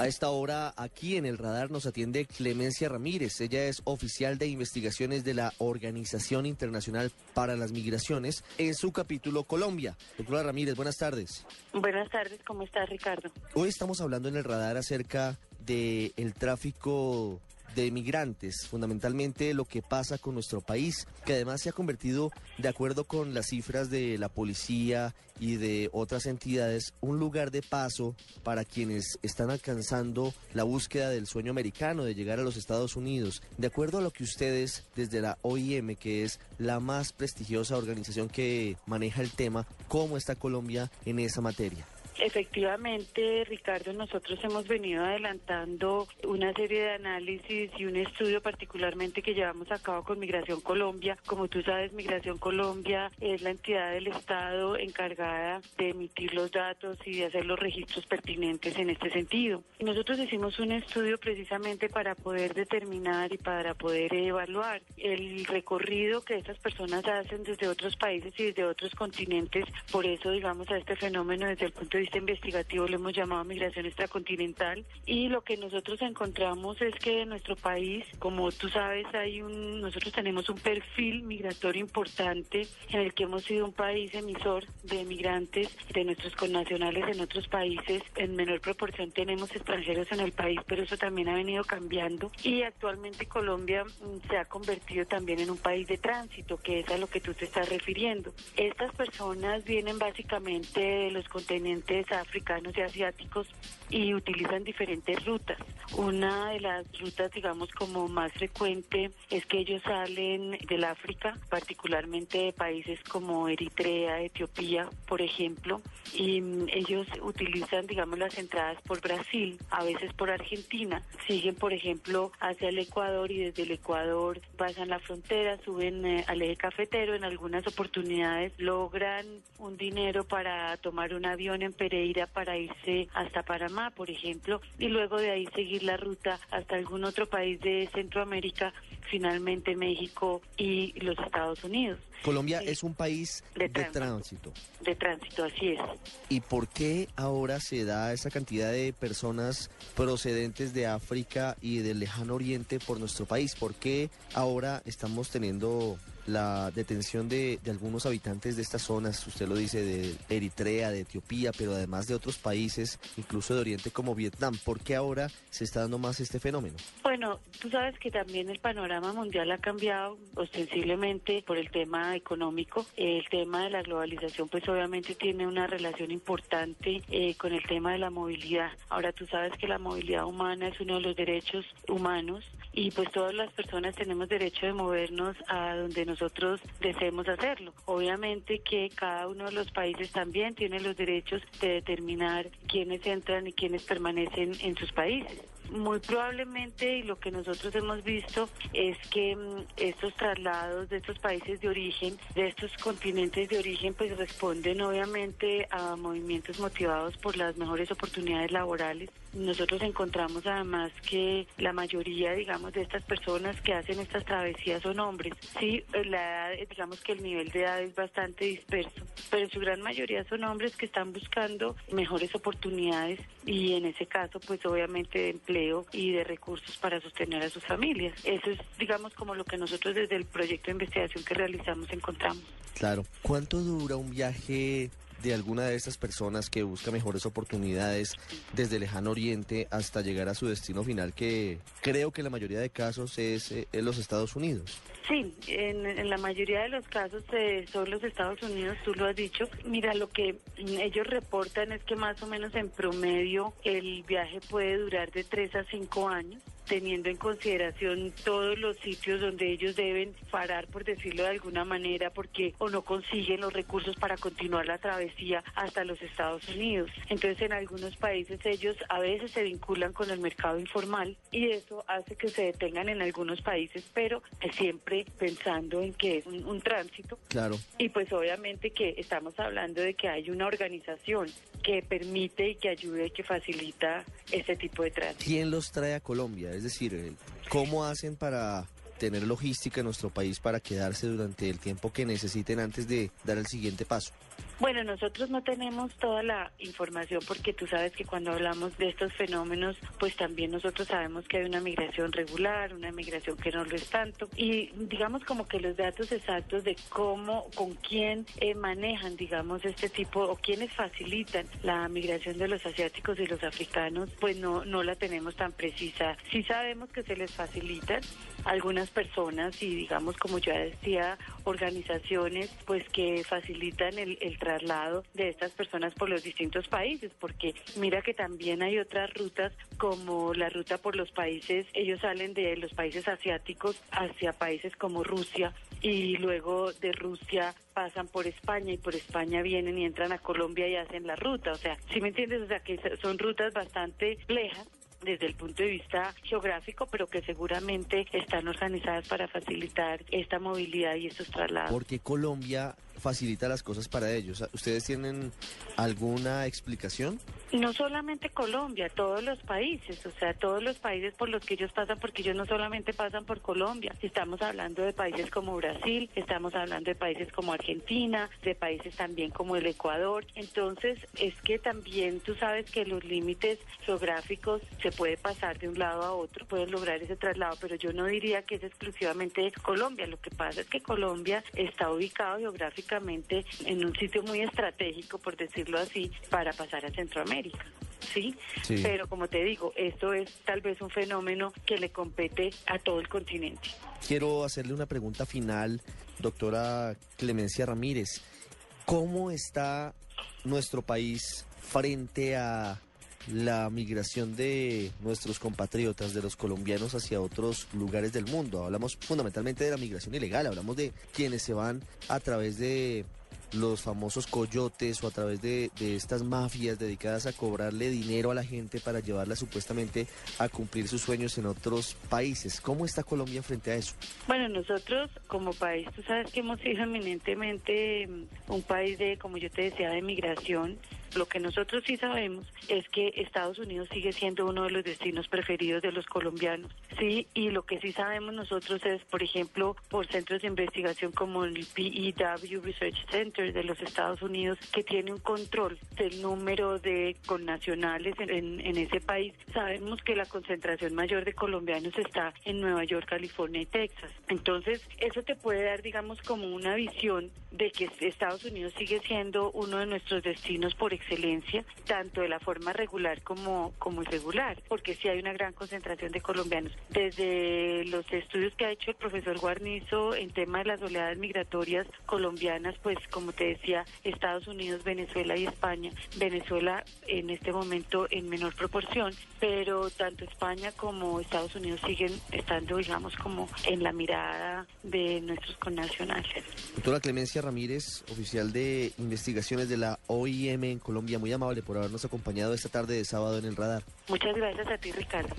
A esta hora, aquí en el radar nos atiende Clemencia Ramírez. Ella es oficial de investigaciones de la Organización Internacional para las Migraciones en su capítulo Colombia. Doctora Ramírez, buenas tardes. Buenas tardes, ¿cómo estás, Ricardo? Hoy estamos hablando en el radar acerca del el tráfico de migrantes, fundamentalmente lo que pasa con nuestro país, que además se ha convertido, de acuerdo con las cifras de la policía y de otras entidades, un lugar de paso para quienes están alcanzando la búsqueda del sueño americano de llegar a los Estados Unidos. De acuerdo a lo que ustedes desde la OIM, que es la más prestigiosa organización que maneja el tema, ¿cómo está Colombia en esa materia? Efectivamente, Ricardo, nosotros hemos venido adelantando una serie de análisis y un estudio particularmente que llevamos a cabo con Migración Colombia. Como tú sabes, Migración Colombia es la entidad del Estado encargada de emitir los datos y de hacer los registros pertinentes en este sentido. Nosotros hicimos un estudio precisamente para poder determinar y para poder evaluar el recorrido que estas personas hacen desde otros países y desde otros continentes. Por eso, digamos, a este fenómeno desde el punto de vista investigativo lo hemos llamado migración extracontinental y lo que nosotros encontramos es que en nuestro país, como tú sabes, hay un nosotros tenemos un perfil migratorio importante en el que hemos sido un país emisor de migrantes de nuestros connacionales en otros países. En menor proporción tenemos extranjeros en el país, pero eso también ha venido cambiando y actualmente Colombia mm, se ha convertido también en un país de tránsito, que es a lo que tú te estás refiriendo. Estas personas vienen básicamente de los continentes africanos y asiáticos y utilizan diferentes rutas. Una de las rutas, digamos, como más frecuente es que ellos salen del África, particularmente de países como Eritrea, Etiopía, por ejemplo, y mm, ellos utilizan, digamos, las entradas por Brasil, a veces por Argentina, siguen, por ejemplo, hacia el Ecuador y desde el Ecuador pasan la frontera, suben eh, al eje cafetero, en algunas oportunidades logran un dinero para tomar un avión en Pereira para irse hasta Panamá, por ejemplo, y luego de ahí seguir la ruta hasta algún otro país de Centroamérica, finalmente México y los Estados Unidos. Colombia es un país de, tránsito. De tránsito, así es. ¿Y por qué ahora se da esa cantidad de personas procedentes de África y del lejano oriente por nuestro país? ¿Por qué ahora estamos teniendo la detención de, algunos habitantes de estas zonas, usted lo dice, de Eritrea, de Etiopía, pero además de otros países, incluso de Oriente como Vietnam. ¿Por qué ahora se está dando más este fenómeno? Bueno, tú sabes que también el panorama mundial ha cambiado ostensiblemente por el tema económico. El tema de la globalización pues obviamente tiene una relación importante eh, con el tema de la movilidad. Ahora tú sabes que la movilidad humana es uno de los derechos humanos y pues todas las personas tenemos derecho de movernos a donde nosotros deseemos hacerlo. Obviamente que cada uno de los países también tiene los derechos de determinar quiénes entran y quiénes permanecen en sus países. Muy probablemente, y lo que nosotros hemos visto es que mm, estos traslados de estos países de origen, de estos continentes de origen, pues responden obviamente a movimientos motivados por las mejores oportunidades laborales. Nosotros encontramos además que la mayoría, digamos, de estas personas que hacen estas travesías son hombres. Sí, la edad, digamos que el nivel de edad es bastante disperso, pero en su gran mayoría son hombres que están buscando mejores oportunidades y en ese caso, pues obviamente de empleo y de recursos para sostener a sus familias. Eso es, digamos, como lo que nosotros desde el proyecto de investigación que realizamos encontramos. Claro. ¿Cuánto dura un viaje de alguna de estas personas que busca mejores oportunidades desde lejano oriente hasta llegar a su destino final, que creo que la mayoría de casos es eh, los Estados Unidos. Sí, en, la mayoría de los casos eh, son los Estados Unidos, tú lo has dicho. Mira, lo que ellos reportan es que más o menos en promedio el viaje puede durar de tres a cinco años teniendo en consideración todos los sitios donde ellos deben parar, por decirlo de alguna manera, porque o no consiguen los recursos para continuar la travesía hasta los Estados Unidos. Entonces, en algunos países ellos a veces se vinculan con el mercado informal y eso hace que se detengan en algunos países, pero siempre pensando en que es un, tránsito. Claro. Y pues obviamente que estamos hablando de que hay una organización que permite y que ayuda y que facilita ese tipo de tránsito. ¿Quién los trae a Colombia? Es decir, eh, ¿cómo hacen para tener logística en nuestro país para quedarse durante el tiempo que necesiten antes de dar el siguiente paso? Bueno, nosotros no tenemos toda la información porque tú sabes que cuando hablamos de estos fenómenos, pues también nosotros sabemos que hay una migración regular, una migración que no lo es tanto. Y digamos como que los datos exactos de cómo, con quién eh, manejan, digamos, este tipo o quiénes facilitan la migración de los asiáticos y los africanos, pues no, no la tenemos tan precisa. Sí sabemos que se les facilitan algunas personas y digamos, como ya decía, organizaciones pues que facilitan el, el traslado de estas personas por los distintos países, porque mira que también hay otras rutas como la ruta por los países, ellos salen de los países asiáticos hacia países como Rusia y luego de Rusia pasan por España y por España vienen y entran a Colombia y hacen la ruta. O sea, si me entiendes? O sea, que son rutas bastante lejas desde el punto de vista geográfico, pero que seguramente están organizadas para facilitar esta movilidad y estos traslados. Porque Colombia facilita las cosas para ellos. ¿Ustedes tienen alguna explicación? No solamente Colombia, todos los países, o sea, todos los países por los que ellos pasan, porque ellos no solamente pasan por Colombia, estamos hablando de países como Brasil, estamos hablando de países como Argentina, de países también como el Ecuador. Entonces, es que también tú sabes que los límites geográficos se puede pasar de un lado a otro, pueden lograr ese traslado, pero yo no diría que es exclusivamente Colombia. Lo que pasa es que Colombia está ubicado geográficamente en un sitio muy estratégico, por decirlo así, para pasar a Centroamérica. ¿sí? Pero como te digo, esto es tal vez un fenómeno que le compete a todo el continente. Quiero hacerle una pregunta final, doctora Clemencia Ramírez. ¿Cómo está nuestro país frente a la migración de nuestros compatriotas, de los colombianos hacia otros lugares del mundo. Hablamos fundamentalmente de la migración ilegal, hablamos de quienes se van a través de los famosos coyotes o a través de, estas mafias dedicadas a cobrarle dinero a la gente para llevarla supuestamente a cumplir sus sueños en otros países. ¿Cómo está Colombia frente a eso? Bueno, nosotros como país, tú sabes que hemos sido eminentemente mm, un país de, como yo te decía, de migración lo que nosotros sí sabemos es que Estados Unidos sigue siendo uno de los destinos preferidos de los colombianos, sí, y lo que sí sabemos nosotros es, por ejemplo, por centros de investigación como el PEW Research Center de los Estados Unidos, que tiene un control del número de connacionales en, en ese país, sabemos que la concentración mayor de colombianos está en Nueva York, California y Texas. Entonces, eso te puede dar, digamos, como una visión de que Estados Unidos sigue siendo uno de nuestros destinos por excelencia, tanto de la forma regular como, como irregular, porque sí hay una gran concentración de colombianos. Desde los estudios que ha hecho el profesor Guarnizo en tema de las oleadas migratorias colombianas, pues como te decía, Estados Unidos, Venezuela y España. Venezuela en este momento en menor proporción, pero tanto España como Estados Unidos siguen estando, digamos, como en la mirada de nuestros connacionales. Doctora Clemencia Ramírez, oficial de investigaciones de la OIM en Colombia, muy amable por habernos acompañado esta tarde de sábado en el radar. Muchas gracias a ti, Ricardo.